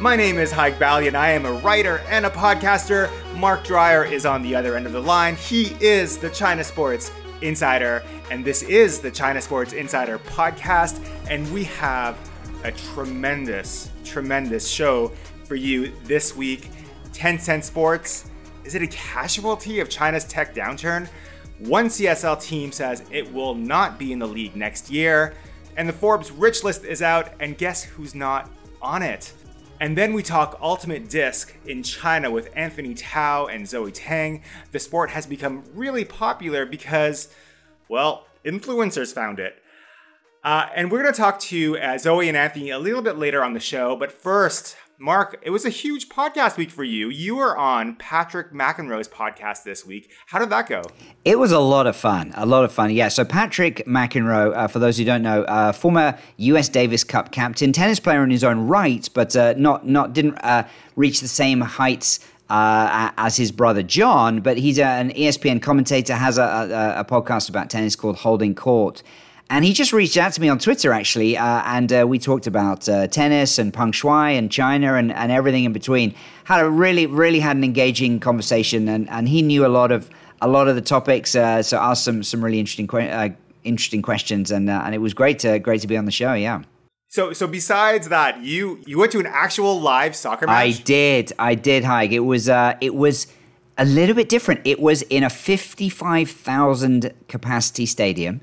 My name is Haig Balian, and I am a writer and a podcaster. Mark Dreyer is on the other end of the line. He is the China Sports Insider, and this is the China Sports Insider podcast. And we have a tremendous, tremendous show for you this week. Tencent Sports, is it a casualty of China's tech downturn? One CSL team says it will not be in the league next year. And the Forbes rich list is out, and guess who's not on it? And then we talk Ultimate Disc in China with Anthony Tao and Zoey Tang. The sport has become really popular because, well, influencers found it. Uh, and we're going to talk to uh, Zoey and Anthony a little bit later on the show. But first, Mark, it was a huge podcast week for you. You were on Patrick McEnroe's podcast this week. How did that go? It was a lot of fun. A lot of fun. Yeah. So Patrick McEnroe, uh, for those who don't know, uh, former U.S. Davis Cup captain, tennis player in his own right, but uh, not not didn't uh, reach the same heights. Uh, as his brother John, but he's an ESPN commentator, has a, a, a podcast about tennis called Holding Court. And he just reached out to me on Twitter, actually, uh, and uh, we talked about uh, tennis and Peng Shuai and China and, and everything in between. Had a really, really had an engaging conversation, and, and he knew a lot of a lot of the topics. Uh, so asked some some really interesting uh, interesting questions, and uh, and it was great to great to be on the show. Yeah. So, so besides that, you you went to an actual live soccer match. I did, I did, Haig. It was uh, it was a little bit different. It was in a fifty five thousand capacity stadium.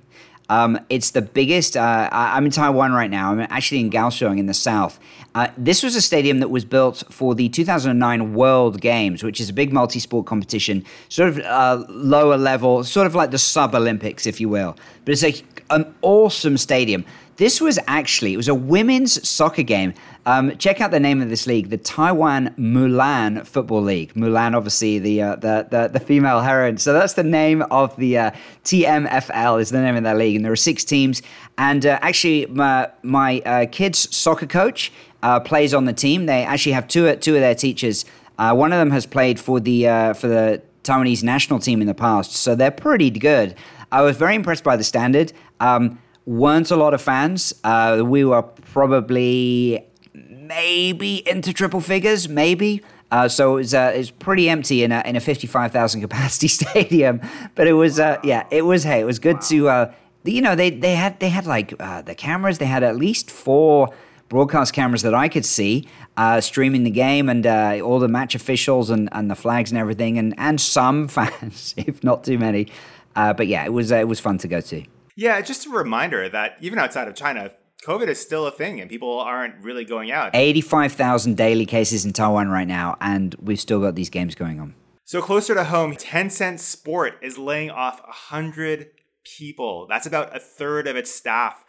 Um, it's the biggest. Uh, I'm in Taiwan right now. I'm actually in Kaohsiung in the south. Uh, this was a stadium that was built for the 2009 World Games, which is a big multi sport competition, sort of uh, lower level, sort of like the sub Olympics, if you will. But it's a, an awesome stadium. This was actually it was a women's soccer game. Um, check out the name of this league, the Taiwan Mulan Football League. Mulan, obviously the uh, the, the, the female heroine. So that's the name of the uh, TMFL is the name of that league, and there are six teams. And uh, actually, my my uh, kids' soccer coach uh, plays on the team. They actually have two two of their teachers. Uh, one of them has played for the for the Taiwanese national team in the past, so they're pretty good. I was very impressed by the standard. Um, weren't a lot of fans. Uh, we were probably maybe into triple figures, maybe. Uh, so it was, uh, it was pretty empty in a, in a 55,000 capacity stadium. But it was, uh, yeah, it was, hey, it was good to, uh, you know, they, they had, they had like uh, the cameras, they had at least four broadcast cameras that I could see uh, streaming the game and all the match officials and, and the flags and everything, and, and some fans, if not too many. but yeah, it was, it was fun to go to. Yeah, just a reminder that even outside of China, COVID is still a thing and people aren't really going out. 85,000 daily cases in Taiwan right now, and we've still got these games going on. So closer to home, Tencent Sport is laying off 100 people. That's about a third of its staff.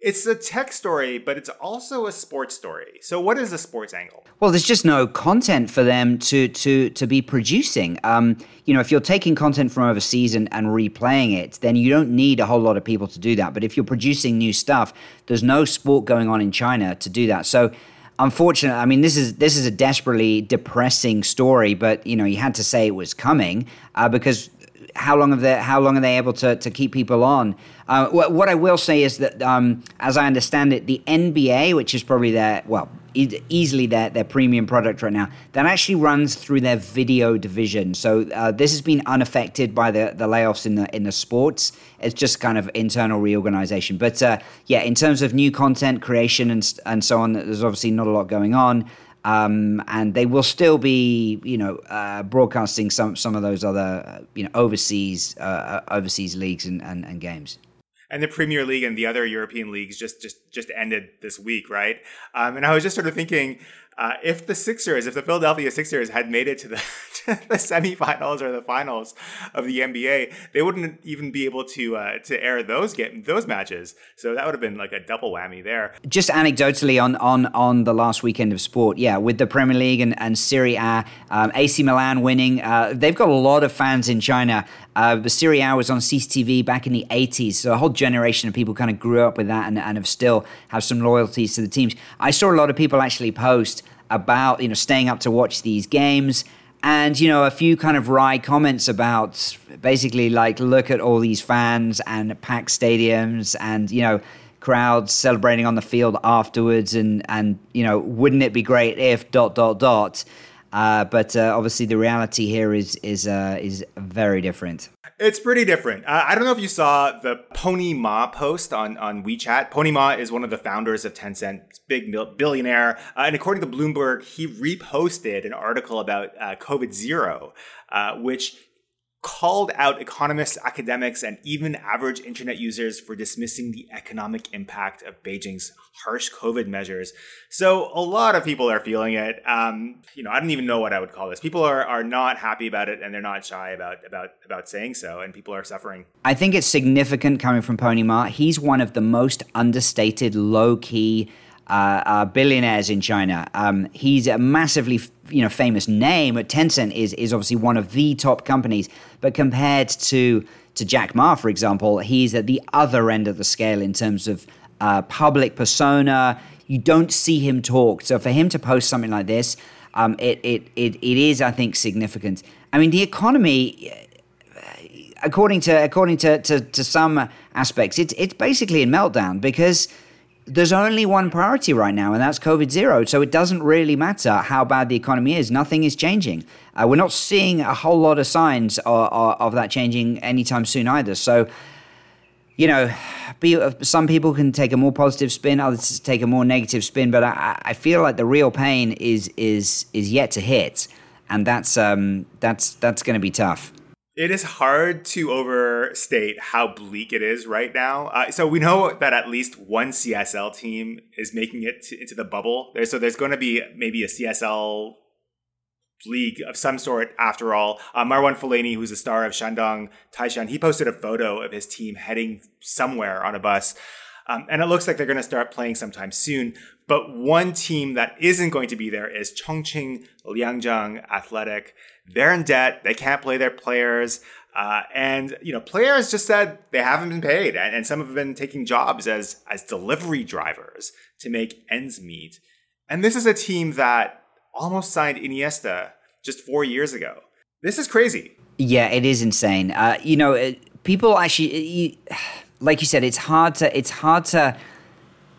It's a tech story, but it's also a sports story. So, what is the sports angle? Well, there's just no content for them to to to be producing. Um, you know, if you're taking content from overseas and, and replaying it, then you don't need a whole lot of people to do that. But if you're producing new stuff, there's no sport going on in China to do that. So, unfortunately, I mean, this is this is a desperately depressing story. But you know, you had to say it was coming uh, because how long are they how long are they able to to keep people on? Uh, what, what, I will say is that, um, as I understand it, the NBA, which is probably their well e- easily their their premium product right now, that actually runs through their video division. So uh, this has been unaffected by the the layoffs in the in the sports. It's just kind of internal reorganization. But uh, yeah, in terms of new content creation and and so on, there's obviously not a lot going on. Um, and they will still be, you know, uh, broadcasting some some of those other, uh, you know, overseas uh, uh, overseas leagues and, and, and games and the Premier League and the other European leagues just just just ended this week, right? Um, and I was just sort of thinking, uh, if the Sixers, if the Philadelphia Sixers had made it to the, to the semifinals or the finals of the NBA, they wouldn't even be able to uh, to air those get those matches. So that would have been like a double whammy there. Just anecdotally on on on the last weekend of sport, yeah, with the Premier League and, and Serie A, um, AC Milan winning, uh, they've got a lot of fans in China. Uh, the Serie A was on CCTV back in the 80s, so a whole generation of people kind of grew up with that and, and have still have some loyalties to the teams. I saw a lot of people actually post about you know staying up to watch these games. And you know a few kind of wry comments about basically like look at all these fans and packed stadiums and you know crowds celebrating on the field afterwards and and you know wouldn't it be great if dot dot dot uh, but uh, obviously the reality here is is uh, is very different it's pretty different. Uh, I don't know if you saw the Pony Ma post on, on WeChat. Pony Ma is one of the founders of Tencent, big billionaire. Uh, and according to Bloomberg, he reposted an article about uh, COVID zero, which called out economists, academics, and even average internet users for dismissing the economic impact of Beijing's harsh COVID measures. So a lot of people are feeling it. Um, you know, I don't even know what I would call this. People are, are not happy about it, and they're not shy about about about saying so. And people are suffering. I think it's significant coming from Pony Ma. He's one of the most understated, low key uh, uh, billionaires in China. Um, he's a massively, you know, famous name. Tencent is is obviously one of the top companies, but compared to to Jack Ma, for example, he's at the other end of the scale in terms of uh, public persona. You don't see him talk. So for him to post something like this, um, it, it it it is, I think, significant. I mean, the economy according to according to, to, to some aspects, it's it's basically in meltdown because there's only one priority right now, and that's COVID zero. So it doesn't really matter how bad the economy is. Nothing is changing. Uh, we're not seeing a whole lot of signs of, of, that changing anytime soon either. So, you know, some people can take a more positive spin, others take a more negative spin. But I, I feel like the real pain is is is yet to hit, and that's um, that's that's going to be tough. It is hard to overstate how bleak it is right now. Uh, so we know that at least one CSL team is making it to, into the bubble. There, so there's going to be maybe a CSL league of some sort after all. Uh, Marwan Fellaini, who's a star of Shandong Taishan, he posted a photo of his team heading somewhere on a bus. Um, and it looks like they're going to start playing sometime soon. But one team that isn't going to be there is Chongqing Liangjiang Athletic. They're in debt. They can't play their players. Uh, and you know, players just said they haven't been paid, and, and some have been taking jobs as as delivery drivers to make ends meet. And this is a team that almost signed Iniesta just four years ago. This is crazy. Yeah, it is insane. Uh, you know, people actually, like you said, it's hard to it's hard to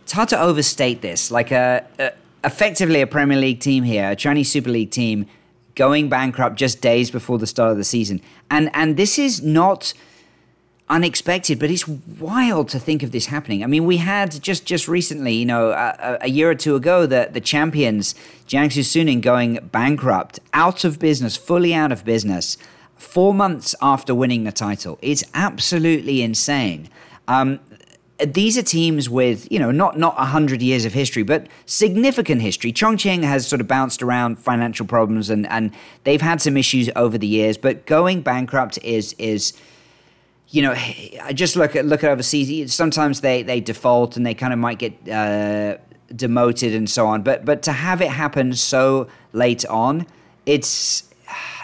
it's hard to overstate this. Like a, a effectively a Premier League team here, a Chinese Super League team going bankrupt just days before the start of the season. And and this is not unexpected, but it's wild to think of this happening. I mean, we had just just recently, you know, a, a year or two ago, the the champions Jiangsu Suning going bankrupt, out of business, fully out of business, four months after winning the title. It's absolutely insane. Um, these are teams with, you know, not not 100 years of history, but significant history. Chongqing has sort of bounced around financial problems and and they've had some issues over the years, but going bankrupt is is you know, I just look at look at overseas. Sometimes they they default and they kind of might get uh, demoted and so on. But but to have it happen so late on, it's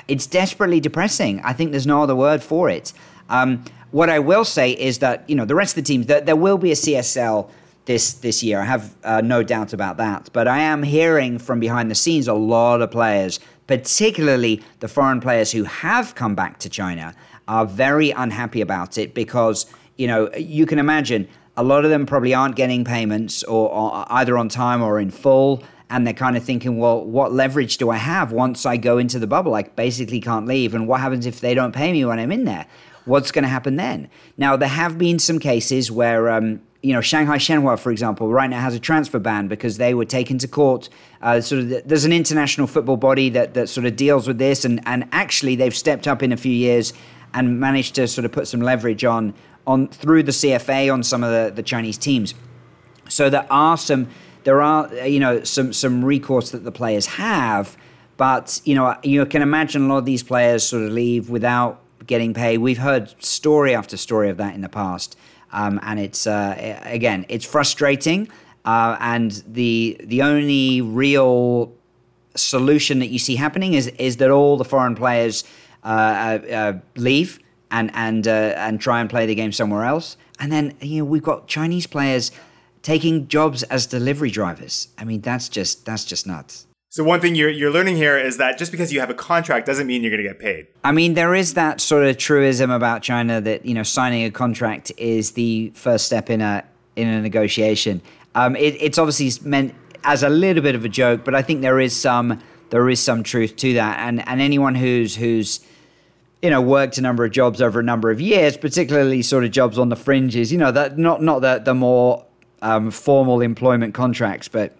it's desperately depressing. I think there's no other word for it. Um, what I will say is that you know the rest of the teams, that there will be a CSL this this year. I have uh, no doubt about that. But I am hearing from behind the scenes a lot of players, particularly the foreign players who have come back to China, are very unhappy about it because you know you can imagine a lot of them probably aren't getting payments or, or either on time or in full and they're kind of thinking, well, what leverage do I have once I go into the bubble? I basically can't leave. And what happens if they don't pay me when I'm in there? What's going to happen then? Now, there have been some cases where, um, you know, Shanghai Shenhua, for example, right now has a transfer ban because they were taken to court. Uh, sort of, there's an international football body that, that sort of deals with this, and, and actually they've stepped up in a few years and managed to sort of put some leverage on on through the CFA on some of the, the Chinese teams. So there are some there are you know some some recourse that the players have, but you know you can imagine a lot of these players sort of leave without getting paid. We've heard story after story of that in the past, um, and it's uh, again it's frustrating. Uh, and the the only real solution that you see happening is is that all the foreign players uh, uh, uh leave and and and try and play the game somewhere else. And then you know we've got Chinese players taking jobs as delivery drivers. I mean that's just that's just nuts. So one thing you're you're learning here is that just because you have a contract doesn't mean you're going to get paid. I mean there is that sort of truism about China that you know signing a contract is the first step in a in a negotiation. Um, it, it's obviously meant as a little bit of a joke, but I think there is some there is some truth to that. And and anyone who's who's you know, worked a number of jobs over a number of years, particularly sort of jobs on the fringes. You know, that not not the the more um, formal employment contracts, but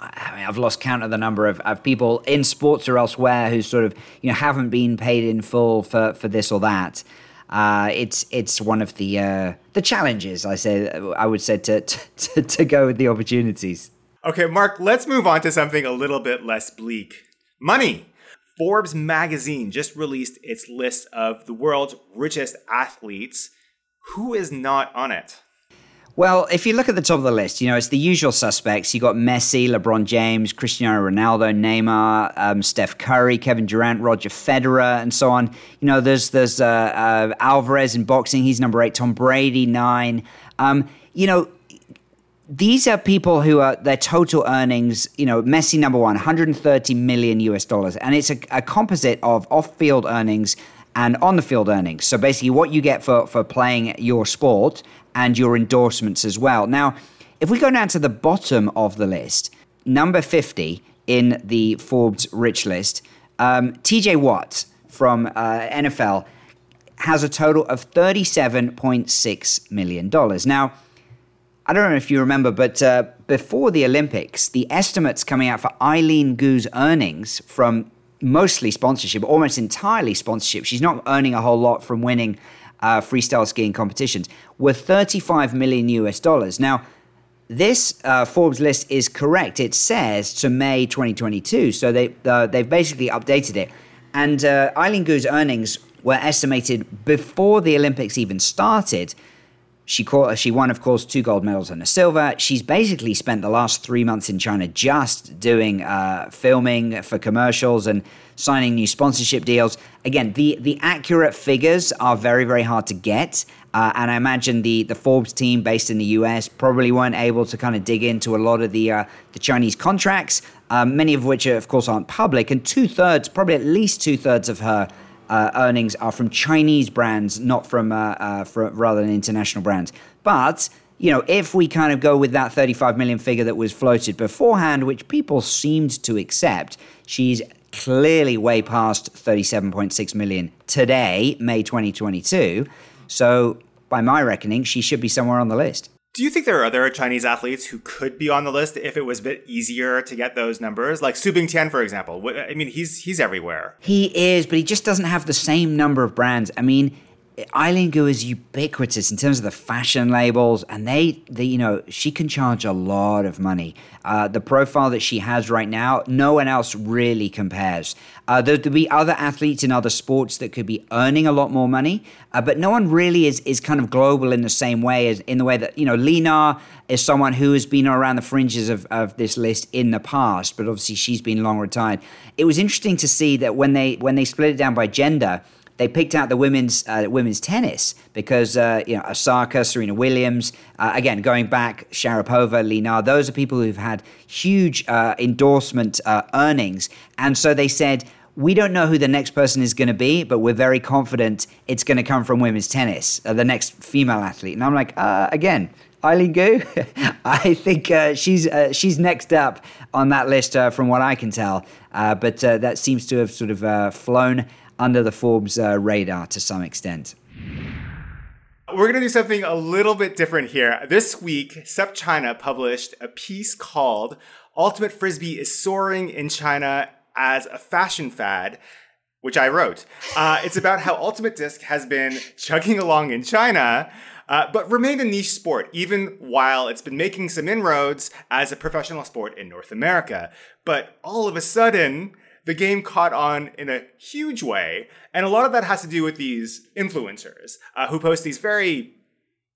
I mean, I've lost count of the number of, of people in sports or elsewhere who sort of you know haven't been paid in full for, for this or that. Uh, it's it's one of the uh, the challenges I say I would say to, to to go with the opportunities. Okay, Mark, let's move on to something a little bit less bleak. Money. Forbes magazine just released its list of the world's richest athletes. Who is not on it? Well, if you look at the top of the list, you know, it's the usual suspects. You got Messi, LeBron James, Cristiano Ronaldo, Neymar, um, Steph Curry, Kevin Durant, Roger Federer, and so on. You know, there's there's uh, uh, Alvarez in boxing. He's number eight. Tom Brady, nine. Um, you know, these are people who are their total earnings, you know, Messi number one, 130 million US dollars. And it's a, a composite of off field earnings and on the field earnings. So basically, what you get for, for playing your sport and your endorsements as well. Now, if we go down to the bottom of the list, number 50 in the Forbes rich list, um, TJ Watt from uh, NFL has a total of $37.6 million. Now, I don't know if you remember, but uh, before the Olympics, the estimates coming out for Eileen Gu's earnings from mostly sponsorship, almost entirely sponsorship, she's not earning a whole lot from winning uh, freestyle skiing competitions, were 35 million US dollars. Now, this uh, Forbes list is correct. It says to May 2022, so they uh, they've basically updated it. And uh, Eileen Gu's earnings were estimated before the Olympics even started she caught, she won, of course, two gold medals and a silver. She's basically spent the last three months in China just doing uh, filming for commercials and signing new sponsorship deals. Again, the the accurate figures are very very hard to get, uh, and I imagine the the Forbes team based in the U.S. probably weren't able to kind of dig into a lot of the uh, the Chinese contracts, um, many of which, are, of course, aren't public, and two thirds, probably at least two thirds of her uh, earnings are from Chinese brands, not from, uh, uh, for, rather than international brands. But you know, if we kind of go with that 35 million figure that was floated beforehand, which people seemed to accept, she's clearly way past 37.6 million today, May 2022. So, by my reckoning, she should be somewhere on the list. Do you think there are other Chinese athletes who could be on the list if it was a bit easier to get those numbers? Like Su Bingtian, for example. I mean, he's he's everywhere. He is, but he just doesn't have the same number of brands. I mean, Eileen Gu is ubiquitous in terms of the fashion labels, and they, they you know, she can charge a lot of money. Uh, the profile that she has right now, no one else really compares. Uh, there will be other athletes in other sports that could be earning a lot more money, uh, but no one really is is kind of global in the same way as in the way that you know Li Na is someone who has been around the fringes of, of this list in the past, but obviously she's been long retired. It was interesting to see that when they when they split it down by gender they picked out the women's uh, women's tennis because uh, you know Osaka, Serena Williams, uh, again going back Sharapova, Li Na, those are people who've had huge uh, endorsement uh, earnings, and so they said. We don't know who the next person is going to be, but we're very confident it's going to come from women's tennis, uh, the next female athlete. And I'm like, again, Eileen Gu, I think uh, she's uh, she's next up on that list uh, from what I can tell. but that seems to have sort of flown under the Forbes uh, radar to some extent. We're going to do something a little bit different here. This week, SupChina published a piece called Ultimate Frisbee is Soaring in China as a Fashion Fad, which I wrote. Uh, it's about how Ultimate Disc has been chugging along in China. Uh, but remained a niche sport even while it's been making some inroads as a professional sport in North America. But all of a sudden, the game caught on in a huge way. And a lot of that has to do with these influencers uh, who post these very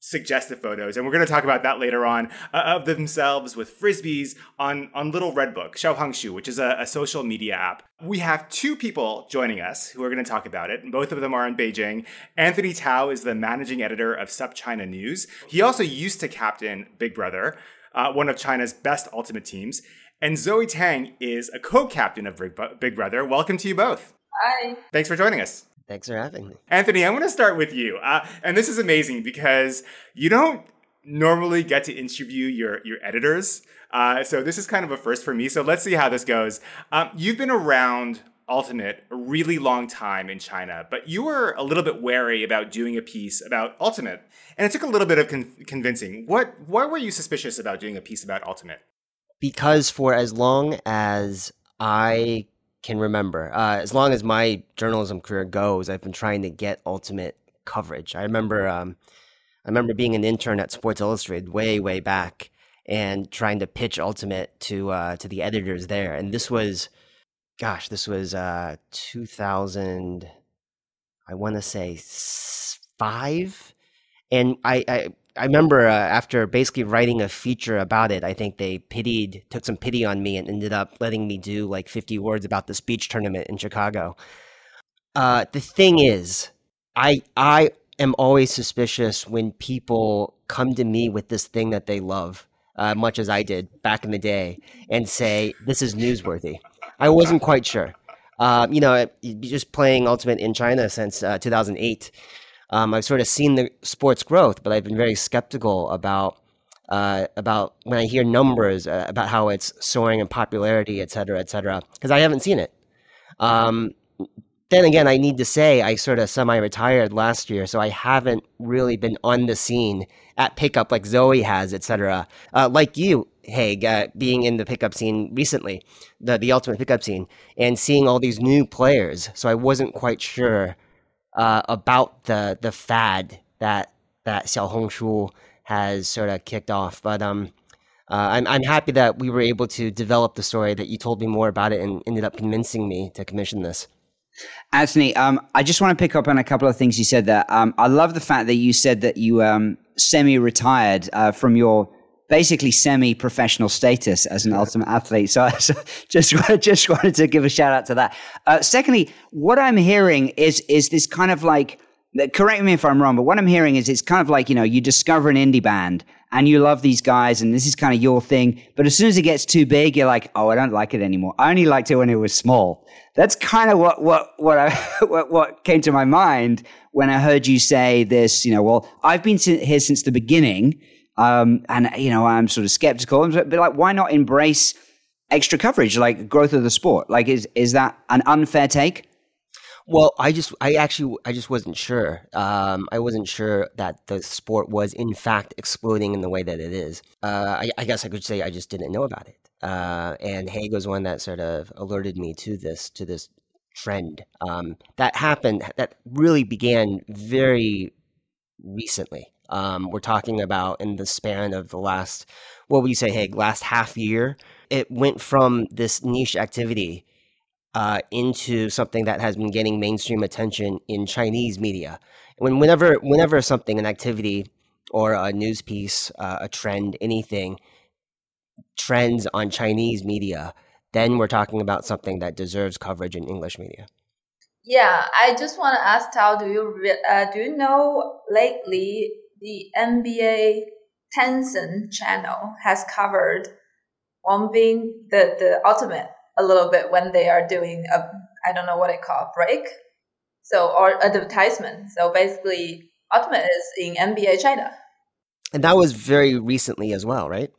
suggestive photos. And we're going to talk about that later on uh, of themselves with frisbees on, on Little Red Book, Xiaohongshu, which is a, a social media app. We have two people joining us who are going to talk about it. Both of them are in Beijing. Anthony Tao is the managing editor of SupChina News. He also used to captain Big Brother, uh, one of China's best ultimate teams. And Zoey Tang is a co captain of Big Brother. Welcome to you both. Hi. Thanks for joining us. Thanks for having me. Anthony, I want to start with you. Uh, and this is amazing because you don't normally get to interview your, your editors. Uh, so this is kind of a first for me. So let's see how this goes. Um, you've been around Ultimate a really long time in China, but you were a little bit wary about doing a piece about Ultimate. And it took a little bit of con- convincing. What, why were you suspicious about doing a piece about Ultimate? Because for as long as I can remember, uh, as long as my journalism career goes, I've been trying to get ultimate coverage. I remember, um, I remember being an intern at Sports Illustrated way, way back, and trying to pitch Ultimate to uh, to the editors there. And this was, gosh, this was uh, 2000. I want to say five, and I, I I remember uh, after basically writing a feature about it, I think they pitied, took some pity on me, and ended up letting me do like 50 words about the speech tournament in Chicago. Uh, the thing is, I I am always suspicious when people come to me with this thing that they love, uh, much as I did back in the day, and say this is newsworthy. I wasn't quite sure. Uh, you know, just playing Ultimate in China since uh, 2008 um, I've sort of seen the sports growth, but I've been very skeptical about uh, about when I hear numbers uh, about how it's soaring in popularity, et cetera, et cetera, because I haven't seen it. Um, then again, I need to say I sort of semi-retired last year, so I haven't really been on the scene at pickup like Zoey has, et cetera. Uh, like you, Haig, uh, being in the pickup scene recently, the the ultimate pickup scene, and seeing all these new players. So I wasn't quite sure uh, about the the fad that that Xiaohongshu has sort of kicked off. But um, uh, I'm I'm happy that we were able to develop the story that you told me more about it and ended up convincing me to commission this. Anthony, um, I just want to pick up on a couple of things you said there. Um, I love the fact that you said that you um, semi-retired uh, from your basically semi-professional status as an yeah. ultimate athlete. So, so, just just wanted to give a shout out to that. Uh, secondly, what I'm hearing is is this kind of like correct me if I'm wrong, but what I'm hearing is it's kind of like you know you discover an indie band and you love these guys and this is kind of your thing, but as soon as it gets too big, you're like, oh, I don't like it anymore. I only liked it when it was small. That's kind of what what what I what, what came to my mind when I heard you say this. You know, well, I've been here since the beginning um, and, you know, I'm sort of skeptical. But like, why not embrace extra coverage, like growth of the sport? Like, is, is that an unfair take? Well, I just, I actually, I just wasn't sure. Um, I wasn't sure that the sport was in fact exploding in the way that it is. Uh, I, I, guess I could say I just didn't know about it. Uh, and Haig was one that sort of alerted me to this, to this trend um, that happened. That really began very recently. Um, we're talking about in the span of the last, what would you say, hey, last half year, it went from this niche activity uh, into something that has been getting mainstream attention in Chinese media. When whenever whenever something, an activity or a news piece, uh, a trend, anything trends on Chinese media, then we're talking about something that deserves coverage in English media. Yeah, I just want to ask Tao, do you uh, do you know lately the NBA Tencent channel has covered Being the the ultimate a little bit when they are doing a I don't know what they call break, so or advertisement. So basically, ultimate is in NBA China. And that was very recently as well, right?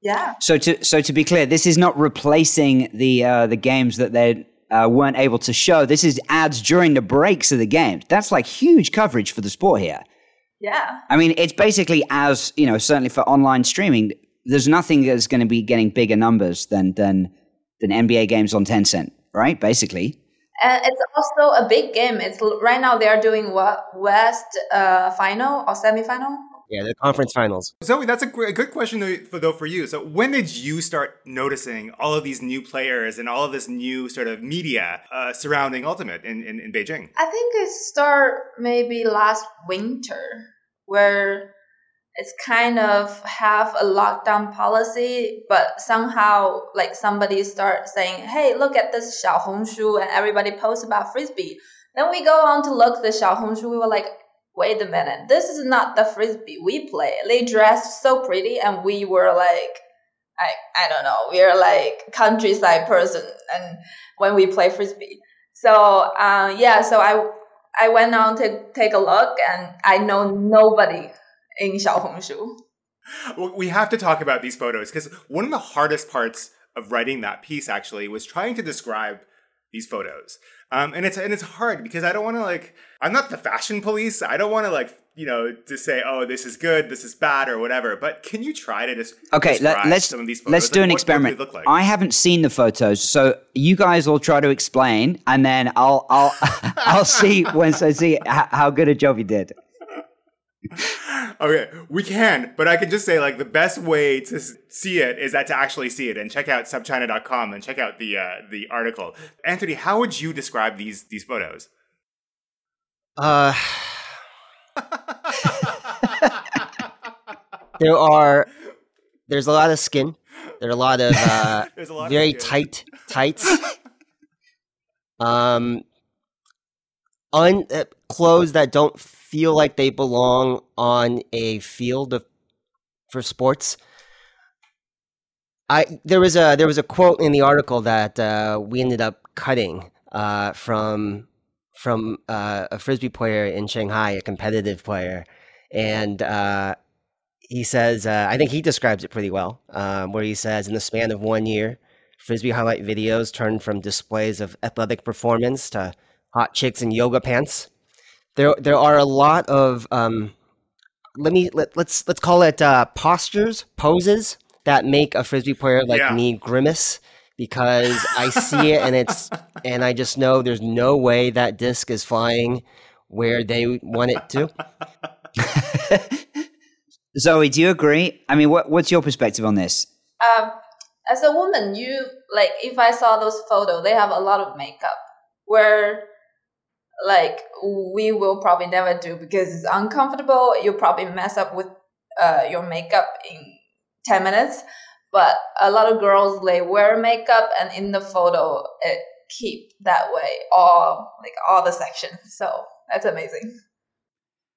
Yeah. So to so to be clear, this is not replacing the uh, the games that they uh, weren't able to show. This is ads during the breaks of the games. That's like huge coverage for the sport here. Yeah. I mean, it's basically as you know, certainly for online streaming. There's nothing that's going to be getting bigger numbers than than than NBA games on Tencent, right? Basically. And it's also a big game. It's right now they are doing what West uh, final or semifinal yeah, the conference finals. Zoey, that's a, great, a good question though for, though for you. So, when did you start noticing all of these new players and all of this new sort of media uh, surrounding Ultimate in, in, in Beijing? I think it started maybe last winter, where it's kind of have a lockdown policy, but somehow like somebody start saying, "Hey, look at this Xiaohongshu," and everybody posts about frisbee. Then we go on to look the Xiaohongshu. We were like, wait a minute, this is not the frisbee we play. They dressed so pretty, and we were like, I I don't know, we are like countryside person, and when we play frisbee, so uh, yeah, so I I went on to take a look, and I know nobody in Xiaohongshu. We have to talk about these photos because one of the hardest parts of writing that piece actually was trying to describe these photos. Um, and it's and it's hard because I don't want to like I'm not the fashion police. I don't want to like you know to say oh this is good, this is bad or whatever. But can you try to just okay? Let, us some of these photos? let's do like, an what, experiment. What like? I haven't seen the photos, so you guys will try to explain, and then I'll I'll I'll see once I see how good a job you did. Okay, we can, but I can just say like the best way to see it is that to actually see it and check out supchina.com and check out the uh, the article. Anthony, how would you describe these these photos? Uh there are there's a lot of skin. There are a lot of uh, lot very of tight tights. um un uh, clothes that don't feel like they belong on a field of, for sports. I there was a there was a quote in the article that uh, we ended up cutting uh, from from uh, a frisbee player in Shanghai, a competitive player, and uh, he says uh, I think he describes it pretty well, um, where he says in the span of one year, frisbee highlight videos turned from displays of athletic performance to hot chicks in yoga pants there there are a lot of um, let me let, let's let's call it uh, postures poses that make a frisbee player like yeah. me grimace because I see it and it's and I just know there's no way that disc is flying where they want it to. Zoey, do you agree? I mean, what what's your perspective on this? Um, as a woman, you like if I saw those photos, they have a lot of makeup. Where like we will probably never do because it's uncomfortable. You'll probably mess up with uh, your makeup in 10 minutes. But a lot of girls, they wear makeup and in the photo, it keep that way all like all the sections. So that's amazing.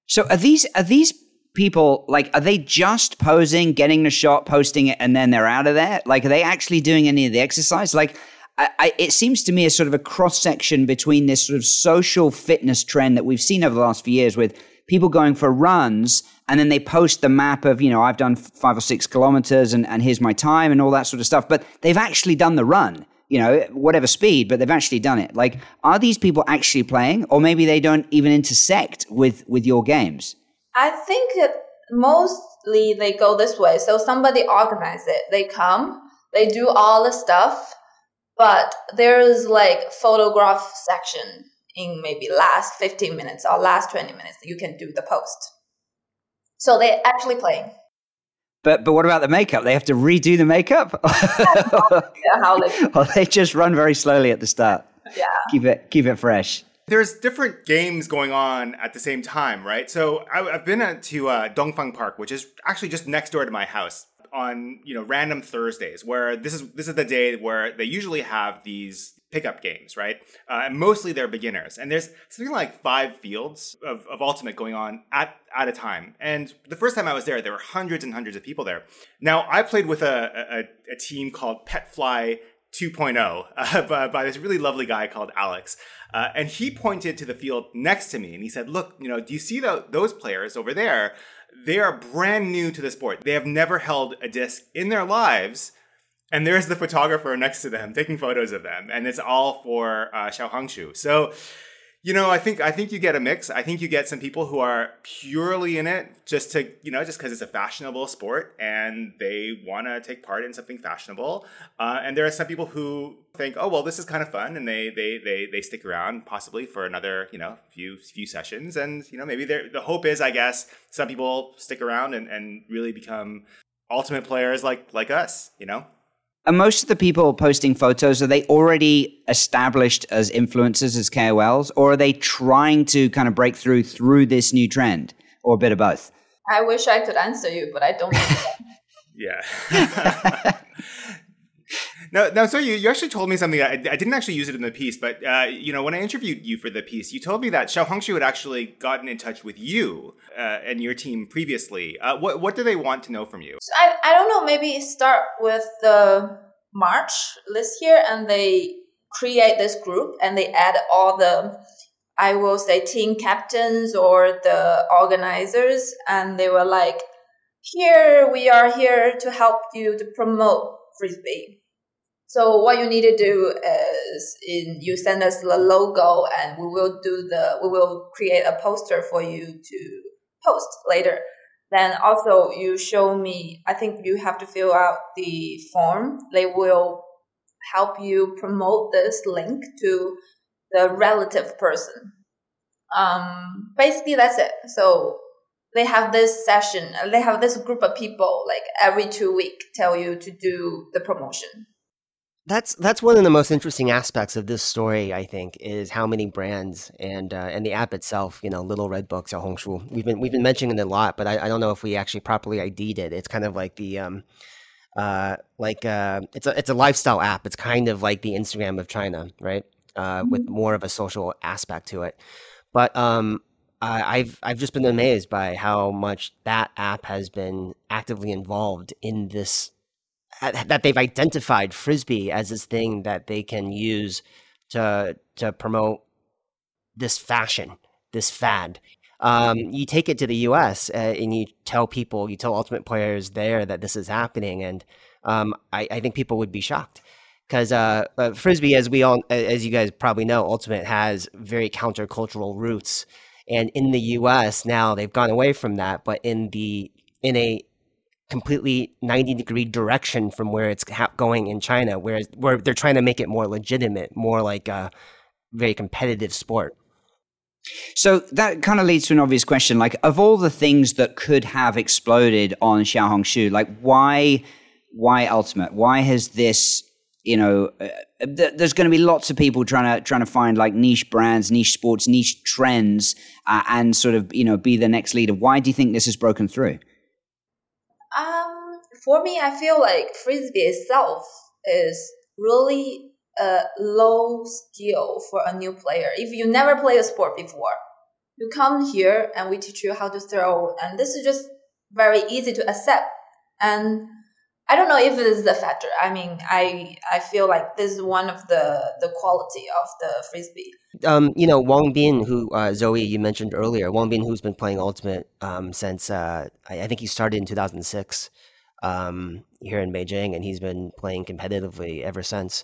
So are these are these people like are they just posing, getting the shot, posting it, and then they're out of there? Like are they actually doing any of the exercise? Like I, it seems to me a sort of a cross section between this sort of social fitness trend that we've seen over the last few years with people going for runs and then they post the map of, you know, I've done five or six kilometers and, and here's my time and all that sort of stuff. But they've actually done the run, you know, whatever speed, but they've actually done it. Like, are these people actually playing or maybe they don't even intersect with, with your games? I think that mostly they go this way. So somebody organizes it. They come, they do all the stuff but there is like photograph section in maybe last 15 minutes or last 20 minutes you can do the post. So they're actually playing but but what about the makeup? They have to redo the makeup? Yeah, how they, or they just run very slowly at the start. Yeah. Keep it keep it fresh. There's different games going on at the same time, right? So I, have been to uh, Dongfang Park, which is actually just next door to my house on you know random Thursdays where this is this is the day where they usually have these pickup games, right? Uh, mostly they're beginners, and there's something like five fields of, of ultimate going on at at a time. And the first time I was there, there were hundreds and hundreds of people there. Now I played with a a, a team called Petfly 2.0 uh, by, by, this really lovely guy called Alex. Uh, and he pointed to the field next to me and he said, Look, you know, do you see the, those players over there? They are brand new to the sport. They have never held a disc in their lives and there's the photographer next to them taking photos of them, and it's all for uh, Xiaohongshu. So, you know, I think I think you get a mix. I think you get some people who are purely in it just to, you know, just because it's a fashionable sport and they want to take part in something fashionable. Uh, and there are some people who think, oh well, this is kind of fun, and they they they they stick around possibly for another, you know, few few sessions. And you know, maybe the hope is, I guess, some people stick around and, and really become ultimate players like like us. You know. Are most of the people posting photos, are they already established as influencers, as KOLs, or are they trying to kind of break through through this new trend, or a bit of both? I wish I could answer you, but I don't yeah. No, no. So you, you actually told me something. I, I didn't actually use it in the piece, but uh, you know, when I interviewed you for the piece, you told me that Xiao Xiaohongshu had actually gotten in touch with you uh, and your team previously. Uh, what what do they want to know from you? So I I don't know. Maybe start with the March list here, and they create this group and they add all the I will say team captains or the organizers, and they were like, "Here we are here to help you to promote frisbee." So what you need to do is in you send us the logo and we will do the we will create a poster for you to post later. Then also you show me I think you have to fill out the form. They will help you promote this link to the relative person. Um basically that's it. So they have this session, they have this group of people like every two week tell you to do the promotion. That's that's one of the most interesting aspects of this story. I think is how many brands and uh, and the app itself. You know, Little Red Books or Hongshu. We've been we've been mentioning it a lot, but I, I don't know if we actually properly ID'd it. It's kind of like the um, uh, like uh, it's a it's a lifestyle app. It's kind of like the Instagram of China, right? Uh, mm-hmm. With more of a social aspect to it. But um, I've I've just been amazed by how much that app has been actively involved in this that they've identified frisbee as this thing that they can use to to promote this fashion, this fad. Um, you take it to the U.S. Uh, and you tell people, you tell ultimate players there that this is happening, and um, I, I, think people would be shocked because uh, uh, frisbee, as we all, as you guys probably know, ultimate has very countercultural roots, and in the U.S. now they've gone away from that, but in the in a completely 90 degree direction from where it's going in China, whereas where they're trying to make it more legitimate, more like a very competitive sport. So that kind of leads to an obvious question. Like, of all the things that could have exploded on Xiaohongshu, like why, why Ultimate? Why has this? You know, uh, th- there's going to be lots of people trying to trying to find like niche brands, niche sports, niche trends, uh, and sort of you know be the next leader. Why do you think this has broken through? Um, for me, I feel like frisbee itself is really a low skill for a new player. If you never play a sport before, you come here and we teach you how to throw, and this is just very easy to accept. And I don't know if it is the factor. I mean, I I feel like this is one of the the quality of the frisbee. Um, you know, Wang Bin, who uh, Zoey you mentioned earlier, Wang Bin, who's been playing Ultimate um, since uh, I, I, think he started in 2006 um, here in Beijing, and he's been playing competitively ever since.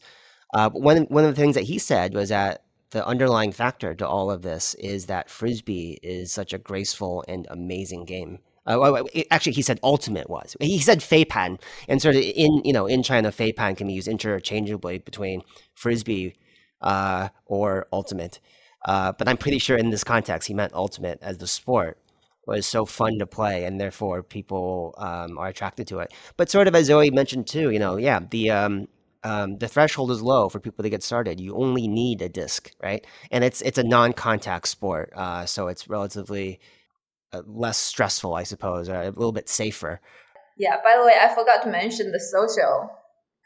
Uh, one one of the things that he said was that the underlying factor to all of this is that frisbee is such a graceful and amazing game. Uh, actually, he said ultimate was. He said Feipan, and sort of in you know in China, Feipan can be used interchangeably between frisbee uh, or ultimate. Uh, but I'm pretty sure in this context, he meant ultimate as the sport was so fun to play, and therefore people um, are attracted to it. But sort of as Zoey mentioned too, you know, yeah, the um, um, the threshold is low for people to get started. You only need a disc, right? And it's it's a non-contact sport, uh, so it's relatively Uh, less stressful, I suppose, or a little bit safer. Yeah. By the way, I forgot to mention the social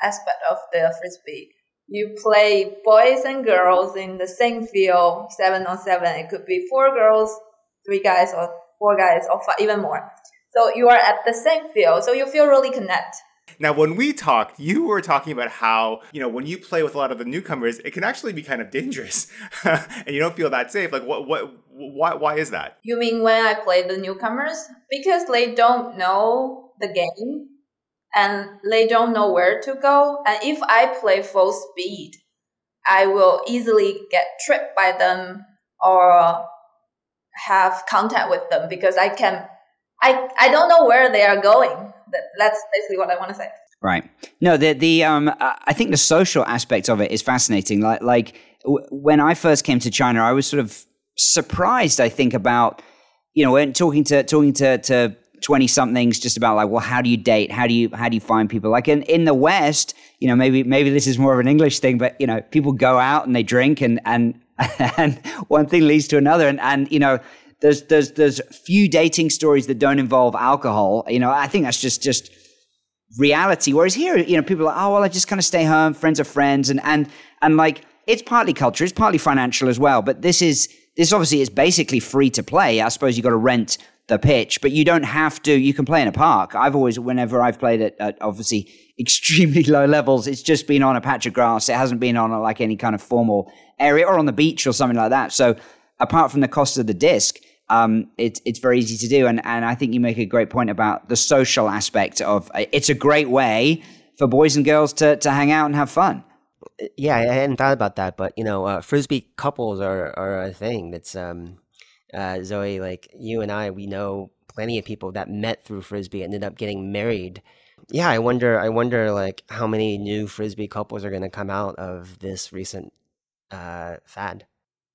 aspect of the frisbee. you play boys and girls in the same field, seven on seven. It could be four girls, three guys, or four guys, or five, even more. So you are at the same field, so you feel really connect. Now, when we talked, you were talking about how, you know, when you play with a lot of the newcomers, it can actually be kind of dangerous and you don't feel that safe. Like, what, what, why, why is that? You mean when I play the newcomers? Because they don't know the game and they don't know where to go. And if I play full speed, I will easily get tripped by them or have contact with them because I can, I, I don't know where they are going. That's basically what I want to say. Right. No, the the um, I think the social aspect of it is fascinating. Like like when I first came to China, I was sort of surprised. I think about you know when talking to talking to to 20 somethings just about like well how do you date how do you how do you find people like in, in the west you know maybe maybe this is more of an english thing but you know people go out and they drink and and and one thing leads to another and and you know there's there's there's few dating stories that don't involve alcohol you know i think that's just just reality whereas here you know people are like oh well i just kind of stay home friends are friends and and and like it's partly culture it's partly financial as well but this is this obviously is basically free to play i suppose you got to rent the pitch, but you don't have to. You can play in a park. I've always, whenever I've played at, at obviously extremely low levels, it's just been on a patch of grass. It hasn't been on a, like any kind of formal area or on the beach or something like that. So apart from the cost of the disc, um, it, it's very easy to do. And, and I think you make a great point about the social aspect of it's a great way for boys and girls to, to hang out and have fun. Yeah, I hadn't thought about that, but you know, uh, frisbee couples are, are a thing that's um, uh, Zoey, like you and I, we know plenty of people that met through frisbee ended up getting married. Yeah, I wonder. I wonder, like, how many new frisbee couples are going to come out of this recent uh, fad.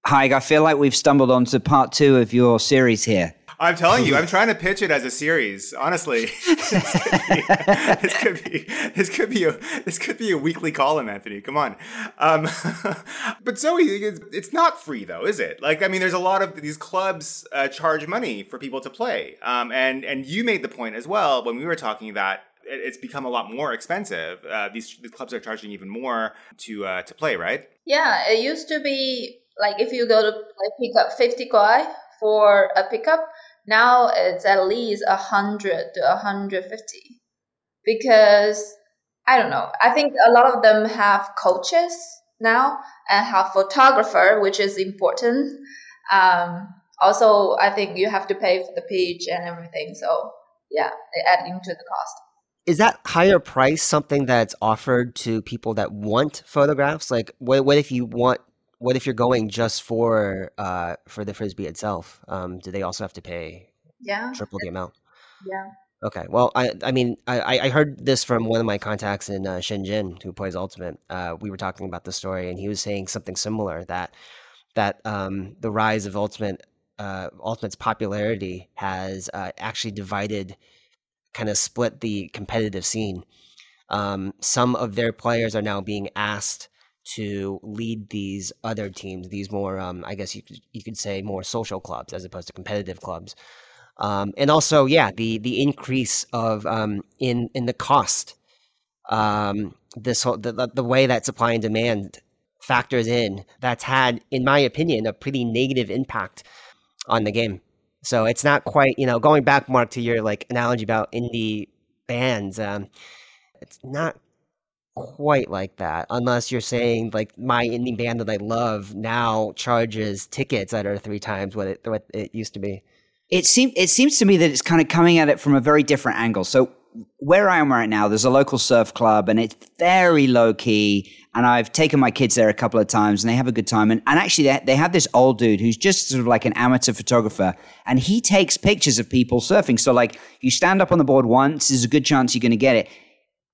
Haig, I feel like we've stumbled onto part two of your series here. I'm telling you, I'm trying to pitch it as a series. Honestly, this could be this could be a this could be a weekly column, Anthony. Come on, um, but Zoey, it's not free though, is it? Like, I mean, there's a lot of these clubs uh, charge money for people to play, um, and and you made the point as well when we were talking that it's become a lot more expensive. Uh, these, these clubs are charging even more to uh, to play, right? Yeah, it used to be like if you go to like pick up 50 kuai for a pickup, now it's at least 100 to 150 because I don't know. I think a lot of them have coaches now and have photographer, which is important. Um, also, I think you have to pay for the pitch and everything. So yeah, they add into the cost. Is that higher price something that's offered to people that want photographs? Like, what, what if you want what if you're going just for uh, for the frisbee itself? Um, do they also have to pay yeah triple the amount? Yeah. Okay. Well, I I mean I, I heard this from one of my contacts in uh, Shenzhen who plays Ultimate. Uh, we were talking about the story, and he was saying something similar that that um, the rise of Ultimate uh, Ultimate's popularity has uh, actually divided, kind of split the competitive scene. Um, some of their players are now being asked to lead these other teams, these more, um, I guess you could, you could say, more social clubs as opposed to competitive clubs. Um, and also, yeah, the the increase of um, in in the cost, um, this whole, the the way that supply and demand factors in, that's had, in my opinion, a pretty negative impact on the game. So it's not quite, you know, going back, Mark, to your like analogy about indie bands. Um, it's not quite like that unless you're saying like my indie band that I love now charges tickets that are three times what it what it used to be. It seems it seems to me that it's kind of coming at it from a very different angle. So where I am right now, there's a local surf club and it's very low key. And I've taken my kids there a couple of times and they have a good time. And, and actually, they, they have this old dude who's just sort of like an amateur photographer and he takes pictures of people surfing. So, like, you stand up on the board once, there's a good chance you're going to get it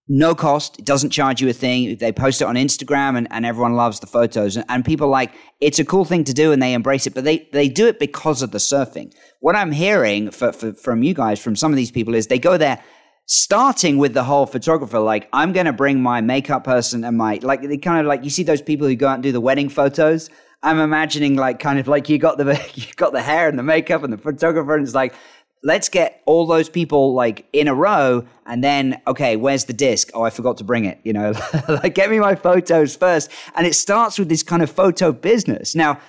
no cost. It doesn't charge you a thing. They post it on Instagram and, and everyone loves the photos. And, and people like, it's a cool thing to do and they embrace it, but they, they do it because of the surfing. What I'm hearing for, for, from you guys, from some of these people, is they go there starting with the whole photographer. Like, I'm going to bring my makeup person and my, like, they kind of like, you see those people who go out and do the wedding photos. I'm imagining like kind of like you got the you got the hair and the makeup and the photographer and it's like let's get all those people like in a row and then okay where's the disc? Oh i forgot to bring it you know? Like get me my photos first. And it starts with this kind of photo business. Now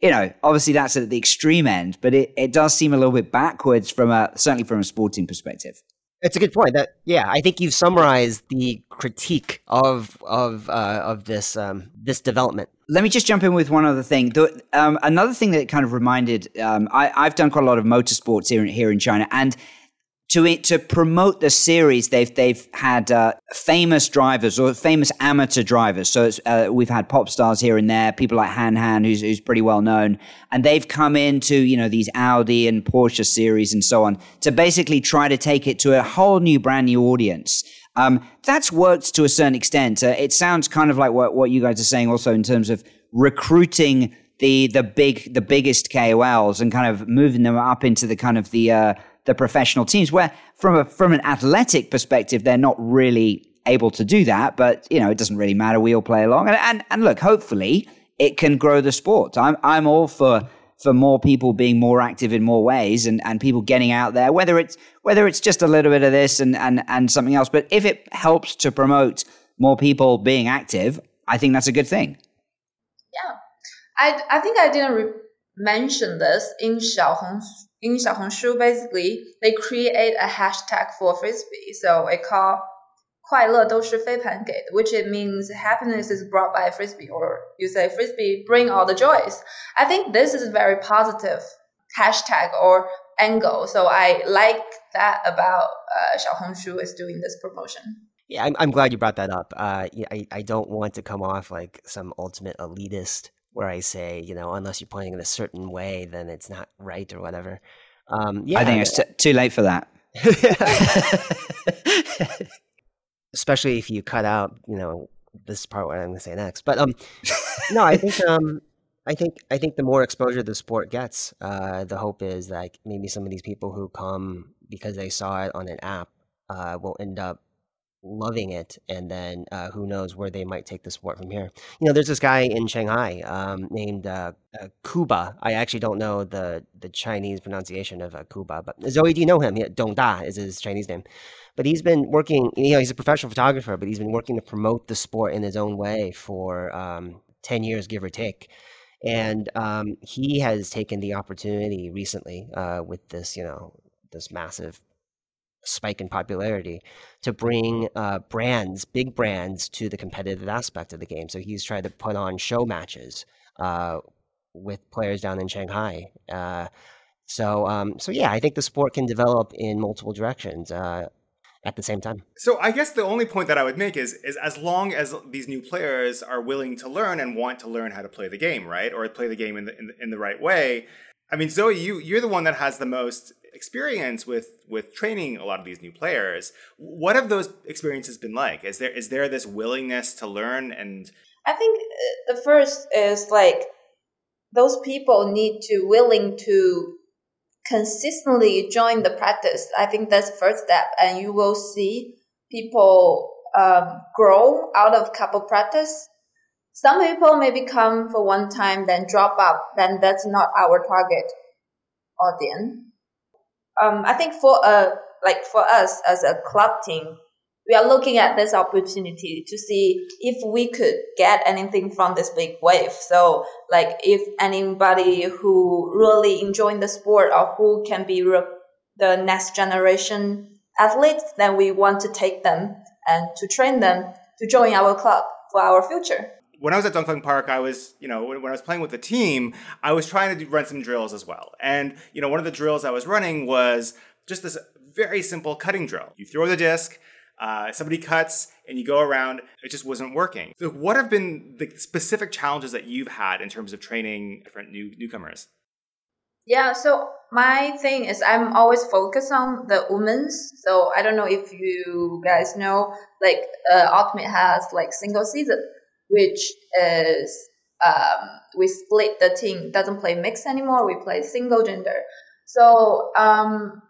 you know obviously that's at the extreme end but it, it does seem a little bit backwards from a certainly from a sporting perspective it's a good point. That yeah, I think you've summarized the critique of of uh, of this um, this development. Let me just jump in with one other thing. The, um, another thing that kind of reminded um, I, I've done quite a lot of motorsports here here in China, and to to promote the series, they've they've had uh, famous drivers or famous amateur drivers. So uh, we've had pop stars here and there, people like Han Han, who's who's pretty well known, and they've come into you know these Audi and Porsche series and so on to basically try to take it to a whole new, brand new audience. Um, that's worked to a certain extent. Uh, it sounds kind of like what what you guys are saying, also in terms of recruiting the the big the biggest KOLs and kind of moving them up into the kind of the uh, the professional teams where from a from an athletic perspective they're not really able to do that but you know it doesn't really matter. We all play along. And and, and look hopefully it can grow the sport. I'm i'm all for for more people being more active in more ways and, and people getting out there whether it's whether it's just a little bit of this and, and and something else. But if it helps to promote more people being active i think that's a good thing. Yeah. I i think i didn't re- mention this in xiaohong in Xiaohongshu, basically, they create a hashtag for frisbee. So it called 快乐都是飞盘给的, which it means happiness is brought by frisbee, or you say frisbee bring all the joys. I think this is a very positive hashtag or angle. So I like that about uh, Xiaohongshu is doing this promotion. Yeah, I'm, I'm glad you brought that up. Uh, I, I don't want to come off like some ultimate elitist where I say, you know, unless you're playing in a certain way, then it's not right or whatever. Um, yeah, I think it's t- too late for that. Especially if you cut out, you know, this part what I'm going to say next. But um, no, I think um, I think I think the more exposure the sport gets, uh, the hope is that maybe some of these people who come because they saw it on an app uh, will end up loving it, and then uh, who knows where they might take the sport from here. You know, there's this guy in Shanghai um, named uh, uh, Kuba. I actually don't know the the Chinese pronunciation of uh, Kuba, but Zoey, do you know him? Yeah, Dong Da is his Chinese name. But he's been working. You know, he's a professional photographer, but he's been working to promote the sport in his own way for um, ten years, give or take. And um, he has taken the opportunity recently uh, with this, you know, this massive spike in popularity to bring uh, brands, big brands, to the competitive aspect of the game. So he's tried to put on show matches uh, with players down in Shanghai. Uh, so, um, so yeah, I think the sport can develop in multiple directions uh, at the same time. So I guess the only point that I would make is is as long as these new players are willing to learn and want to learn how to play the game, right, or play the game in the in the, in the right way. I mean, Zoey, you you're the one that has the most experience with with training a lot of these new players. What have those experiences been like? Is there is there this willingness to learn and I think uh, the first is like those people need to willing to consistently join the practice. I think that's first step, and you will see people um, grow out of couple practice. Some people maybe come for one time, then drop out. Then that's not our target audience um, I think for a like for us as a club team, we are looking at this opportunity to see if we could get anything from this big wave. So, like, if anybody who really enjoying the sport or who can be the next generation athletes, then we want to take them and to train them to join our club for our future when I was at Dongfeng Park, I was, you know, when, when, I was playing with the team, I was trying to do, run some drills as well. And, you know, one of the drills I was running was just this very simple cutting drill. You throw the disc, uh, somebody cuts, and you go around. It just wasn't working. So, what have been the specific challenges that you've had in terms of training different new newcomers? Yeah, so my thing is I'm always focused on the women's. So I don't know if you guys know, like uh, Ultimate has like single season which is um, we split the team, doesn't play mix anymore, we play single gender. So um,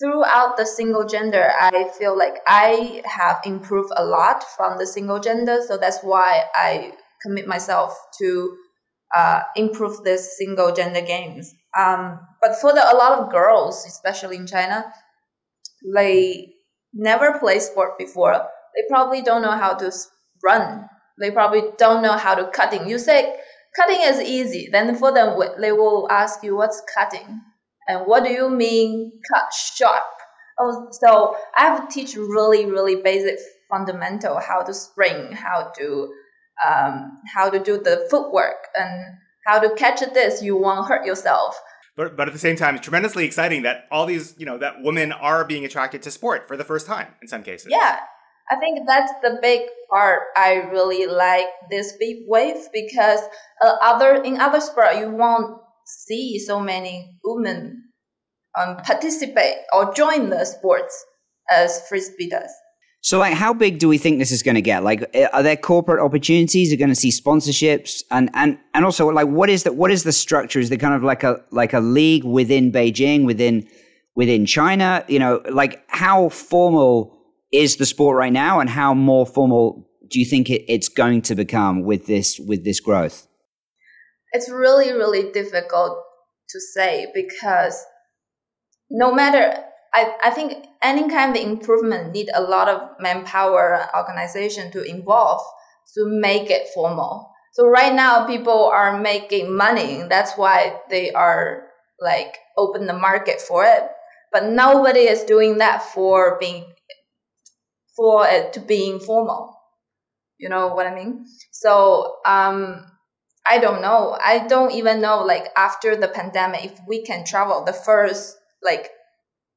throughout the single gender, I feel like I have improved a lot from the single gender. So that's why I commit myself to uh, improve this single gender games. Um, but for the, a lot of girls, especially in China, they never play sport before. They probably don't know how to run. They probably don't know how to cutting. You say cutting is easy. Then for them, they will ask you, what's cutting? And what do you mean cut sharp? Oh, so I have to teach really, really basic fundamental, how to spring, how to, um, how to do the footwork and how to catch this. You won't hurt yourself. But, but at the same time, it's tremendously exciting that all these, you know, that women are being attracted to sport for the first time in some cases. Yeah, I think that's the big part. I really like this big wave because uh, other in other sport you won't see so many women um, participate or join the sports as frisbee does. So, like, how big do we think this is going to get? Like, eh, are there corporate opportunities? Are going to see sponsorships, and and and also, like, what is the what is the structure? Is there kind of like a like a league within Beijing, within within China? You know, like, how formal is the sport right now, and how more formal do you think it, it's going to become with this with this growth? It's really really difficult to say because no matter I, I think any kind of improvement need a lot of manpower organization to involve to make it formal. So right now people are making money. That's why they are like open the market for it. But nobody is doing that for being for it to be informal. You know what I mean? So um I don't know. I don't even know like after the pandemic if we can travel the first like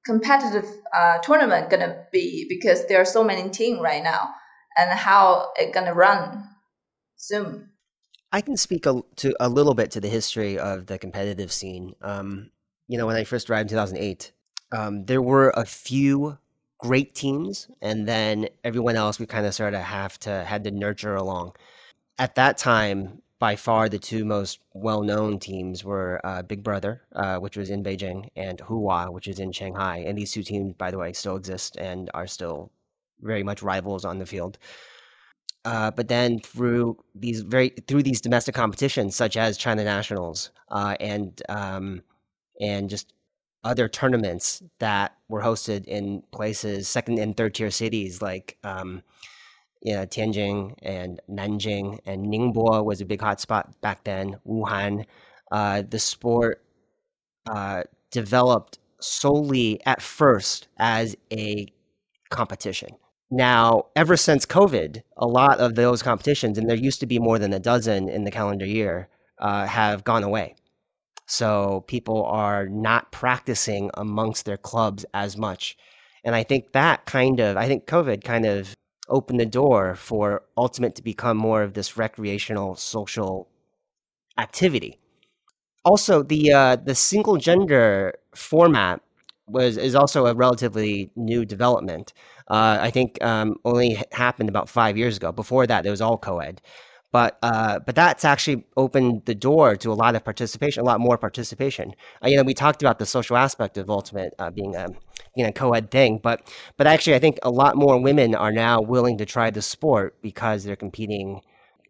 competitive uh, tournament gonna be because there are so many teams right now and how it gonna run soon i can speak a, to a little bit to the history of the competitive scene um, you know when i first arrived in 2008 um, there were a few great teams and then everyone else we kind of sort of have to had to nurture along at that time by far the two most well-known teams were uh, Big Brother, uh, which was in Beijing, and Hua, which is in Shanghai. And these two teams, by the way, still exist and are still very much rivals on the field. Uh, but then through these very through these domestic competitions, such as China Nationals uh, and um, and just other tournaments that were hosted in places second and third tier cities like um, you know, Tianjin and Nanjing and Ningbo was a big hotspot back then. Wuhan, uh, the sport uh, developed solely at first as a competition. Now, ever since COVID, a lot of those competitions, and there used to be more than a dozen in the calendar year, uh, have gone away. So people are not practicing amongst their clubs as much. And I think that kind of, I think COVID kind of opened the door for Ultimate to become more of this recreational social activity. Also, the uh, the single gender format was is also a relatively new development. Uh, I think um, only happened about five years ago. Before that, it was all co-ed. But uh, but that's actually opened the door to a lot of participation, a lot more participation. Uh, you know, we talked about the social aspect of Ultimate uh, being a you know co-ed thing, but but actually, I think a lot more women are now willing to try the sport because they're competing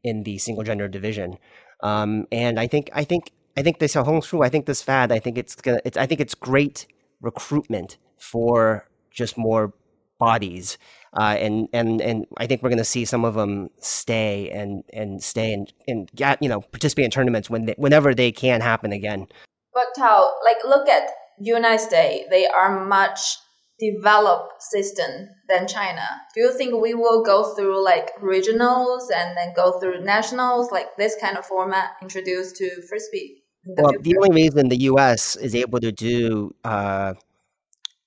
in the single gender division. Um, and I think I think I think this Xiaohongshu, I think this fad, I think it's gonna, it's I think it's great recruitment for just more bodies uh, and and and I think we're going to see some of them stay and and stay and and get you know participate in tournaments when they, whenever they can happen again. But Tao, like look at United States, they are much developed system than China. Do you think we will go through like regionals and then go through nationals, like this kind of format introduced to frisbee? The well, future? the only reason the U.S. is able to do uh,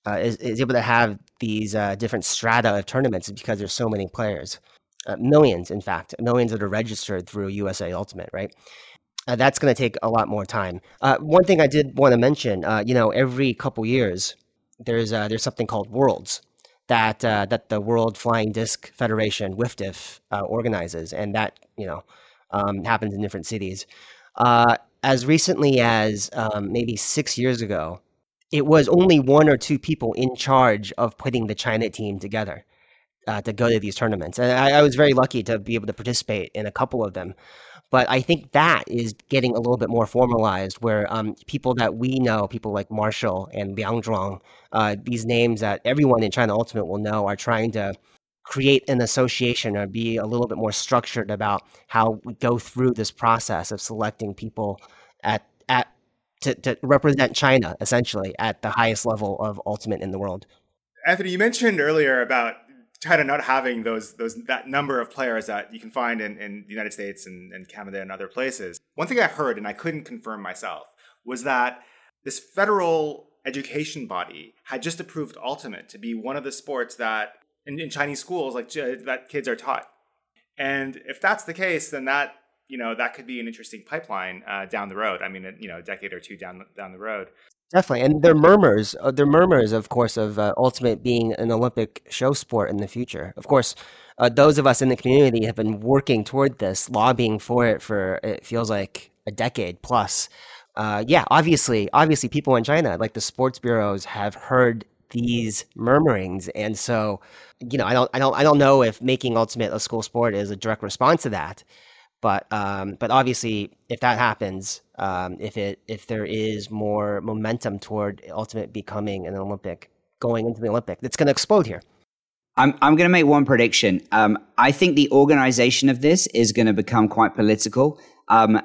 uh, is, is able to have these uh, different strata of tournaments because there's so many players, uh, millions, in fact, millions that are registered through USA Ultimate, right? Uh, that's going to take a lot more time. Uh, one thing I did want to mention, uh, you know, every couple years there's there's something called Worlds that that the World Flying Disc Federation (WFDF) organizes, and that you know um, happens in different cities. as recently as um, maybe six years ago, it was only one or two people in charge of putting the China team together uh, to go to these tournaments. And I, I, was very lucky to be able to participate in a couple of them. But I think that is getting a little bit more formalized, where um, people that we know, people like Marshall and Liang Zhuang, uh, these names that everyone in China Ultimate will know, are trying to create an association or be a little bit more structured about how we go through this process of selecting people at at to, to represent China essentially at the highest level of ultimate in the world. Anthony, you mentioned earlier about China not having those those that number of players that you can find in, in the United States and, and Canada and other places. One thing I heard and I couldn't confirm myself was that this federal education body had just approved ultimate to be one of the sports that in, in Chinese schools like that kids are taught. And if that's the case, then that you know that could be an interesting pipeline uh, down the road. I mean, you know, a decade or two down down the road. Definitely, and there are murmurs. Uh, there are murmurs, of course, of uh, ultimate being an Olympic show sport in the future. Of course, uh, those of us in the community have been working toward this, lobbying for it for it feels like a decade plus. Uh, yeah, obviously, obviously, people in China, like the sports bureaus, have heard these murmurings, and so you know, I don't, I don't, I don't know if making ultimate a school sport is a direct response to that. But um, but obviously, if that happens, um, if it if there is more momentum toward ultimate becoming an Olympic, going into the Olympic, it's going to explode here. I'm I'm going to make one prediction. Um, I think the organization of this is going to become quite political um,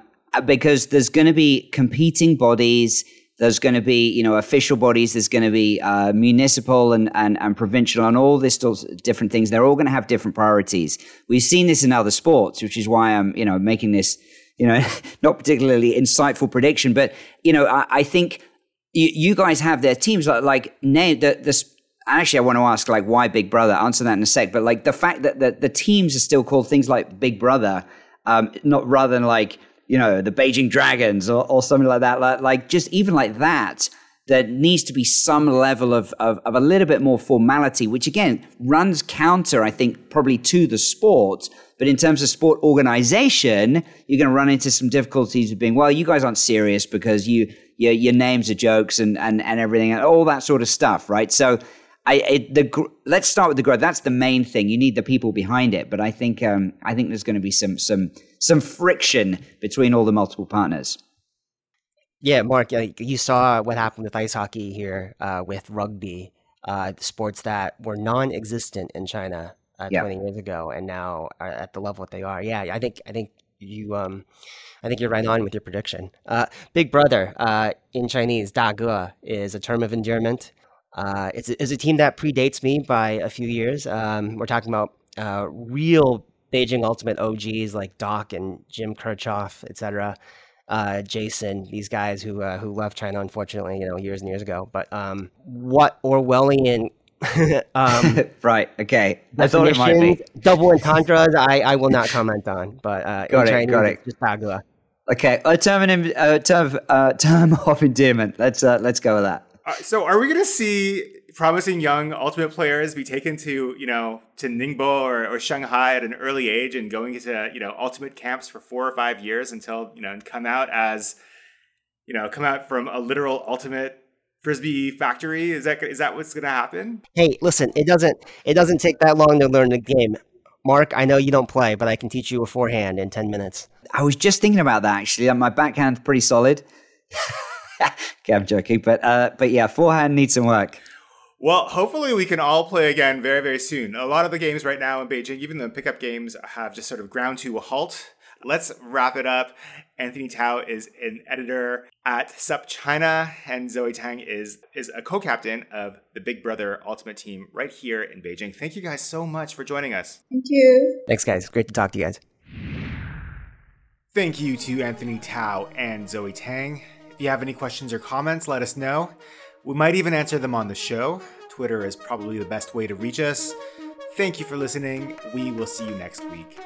because there's going to be competing bodies there's going to be, you know, official bodies. There's going to be uh, municipal and, and, and provincial and all this different things. They're all going to have different priorities. We've seen this in other sports, which is why I'm, you know, making this, you know, not particularly insightful prediction. But, you know, I, I think you, you, guys have their teams like, like name the, the, actually, I want to ask, like, why Big Brother? Answer that in a sec. But, like, the fact that the, the teams are still called things like Big Brother, um, not rather than like, you know, the Beijing Dragons or, or something like that. Like, like, just even like that, there needs to be some level of, of, of, a little bit more formality, which again runs counter, I think, probably to the sport. But in terms of sport organization, you're going to run into some difficulties of being, well, you guys aren't serious because you, your, your names are jokes and, and, and everything and all that sort of stuff, right? So I, it, the, let's start with the growth. That's the main thing. You need the people behind it. But I think, um, I think there's going to be some, some, some friction between all the multiple partners. Yeah, Mark, you saw what happened with ice hockey here uh, with rugby, uh, sports that were non-existent in China uh, yeah. 20 years ago, and now are at the level that they are. Yeah, I think I think you um, I think you're right on with your prediction. Uh, Big Brother uh, in Chinese, Da Ge, is a term of endearment. Uh, it's, it's a team that predates me by a few years. Um, we're talking about real Beijing Ultimate OGs like Doc and Jim Kirchhoff, etc. Uh, Jason, these guys who uh, who left China, unfortunately, you know, years and years ago. But um, what Orwellian um, right. Okay. I thought it might be double entendres. I, I will not comment on, but uh, got in it. Chinese, got it. Just. Okay. A term, in, uh, term, uh, term of endearment. Let's uh, let's go with that. Uh, so, are we going to see promising young ultimate players be taken to you know to Ningbo or, or Shanghai at an early age and going into you know ultimate camps for four or five years until you know and come out as you know come out from a literal ultimate frisbee factory? Is that is that what's going to happen? Hey listen it doesn't it doesn't take that long to learn the game. Mark i know you don't play but i can teach you a forehand in 10 minutes. I was just thinking about that actually. My backhand's pretty solid okay, i'm joking but uh but yeah forehand needs some work well, hopefully we can all play again very, very soon. A lot of the games right now in Beijing, even the pickup games, have just sort of ground to a halt. Let's wrap it up. Anthony Tao is an editor at SupChina, and Zoey Tang is is a co-captain of the Big Brother Ultimate Team right here in Beijing. Thank you guys so much for joining us. Thank you. Thanks, guys. Great to talk to you guys. Thank you to Anthony Tao and Zoey Tang. If you have any questions or comments, let us know. We might even answer them on the show. Twitter is probably the best way to reach us. Thank you for listening. We will see you next week.